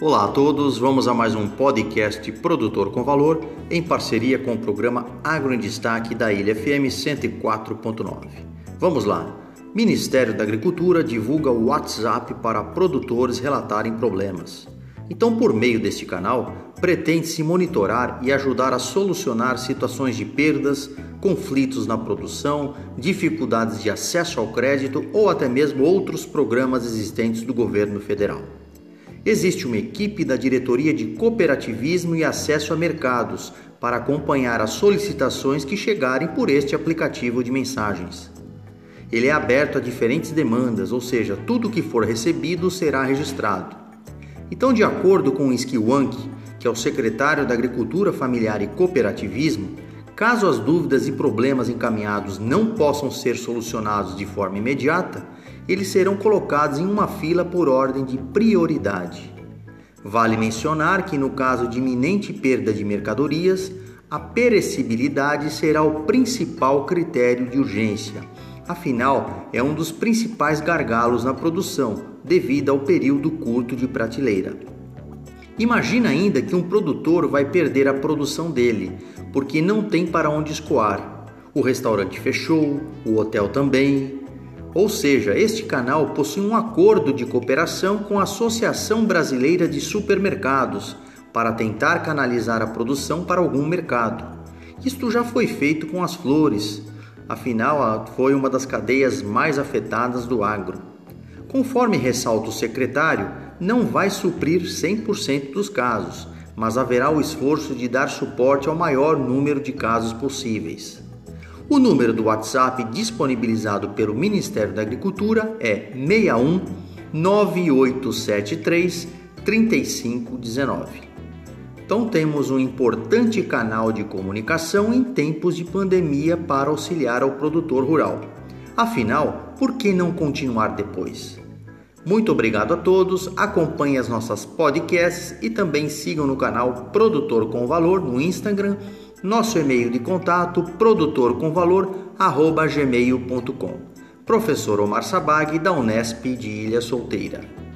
Olá a todos, vamos a mais um podcast Produtor com Valor em parceria com o programa Agro em Destaque da Ilha FM 104.9. Vamos lá. Ministério da Agricultura divulga o WhatsApp para produtores relatarem problemas. Então, por meio deste canal, pretende-se monitorar e ajudar a solucionar situações de perdas, conflitos na produção, dificuldades de acesso ao crédito ou até mesmo outros programas existentes do governo federal. Existe uma equipe da Diretoria de Cooperativismo e Acesso a Mercados para acompanhar as solicitações que chegarem por este aplicativo de mensagens. Ele é aberto a diferentes demandas, ou seja, tudo que for recebido será registrado. Então, de acordo com o Skiwank, que é o secretário da Agricultura Familiar e Cooperativismo, caso as dúvidas e problemas encaminhados não possam ser solucionados de forma imediata, eles serão colocados em uma fila por ordem de prioridade. Vale mencionar que, no caso de iminente perda de mercadorias, a perecibilidade será o principal critério de urgência. Afinal, é um dos principais gargalos na produção, devido ao período curto de prateleira. Imagina ainda que um produtor vai perder a produção dele, porque não tem para onde escoar. O restaurante fechou, o hotel também, ou seja, este canal possui um acordo de cooperação com a Associação Brasileira de Supermercados para tentar canalizar a produção para algum mercado. Isto já foi feito com as flores, afinal, foi uma das cadeias mais afetadas do agro. Conforme ressalta o secretário, não vai suprir 100% dos casos, mas haverá o esforço de dar suporte ao maior número de casos possíveis. O número do WhatsApp disponibilizado pelo Ministério da Agricultura é 61 9873 3519. Então temos um importante canal de comunicação em tempos de pandemia para auxiliar ao produtor rural. Afinal, por que não continuar depois? Muito obrigado a todos, acompanhem as nossas podcasts e também sigam no canal Produtor com Valor no Instagram nosso e-mail de contato produtorcomvalor@gmail.com. Professor Omar Sabag da Unesp de Ilha Solteira.